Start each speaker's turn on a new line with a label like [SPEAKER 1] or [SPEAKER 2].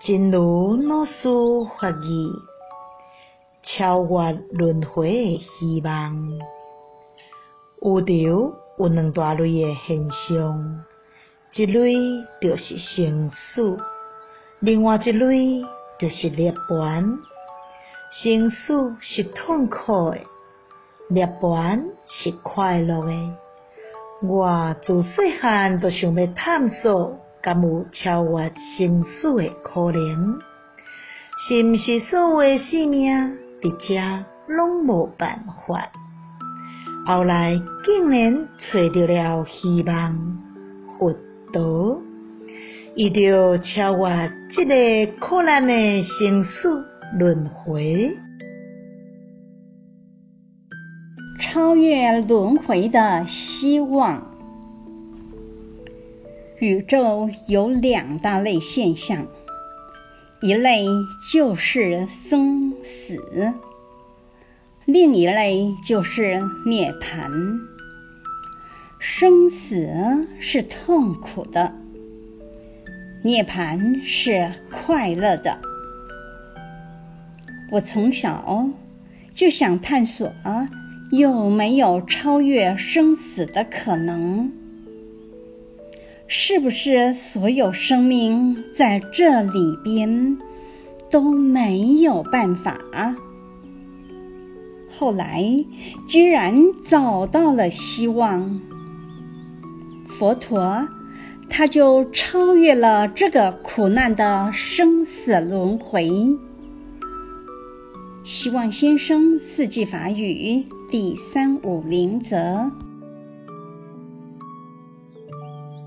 [SPEAKER 1] 真如老师法语，超越轮回的希望。宇宙有两大类的现象，一类就是生死，另外一类就是涅槃。生死是痛苦的，涅槃是快乐的。我自细汉就想要探索。敢有超越生死的可能？是毋是所有的生命伫遮拢无办法？后来竟然找到了希望，佛陀，伊就超越这个苦难的生死轮回，
[SPEAKER 2] 超越轮回的希望。宇宙有两大类现象，一类就是生死，另一类就是涅槃。生死是痛苦的，涅槃是快乐的。我从小就想探索，有没有超越生死的可能？是不是所有生命在这里边都没有办法？后来居然找到了希望，佛陀他就超越了这个苦难的生死轮回。希望先生四季法语第三五零则。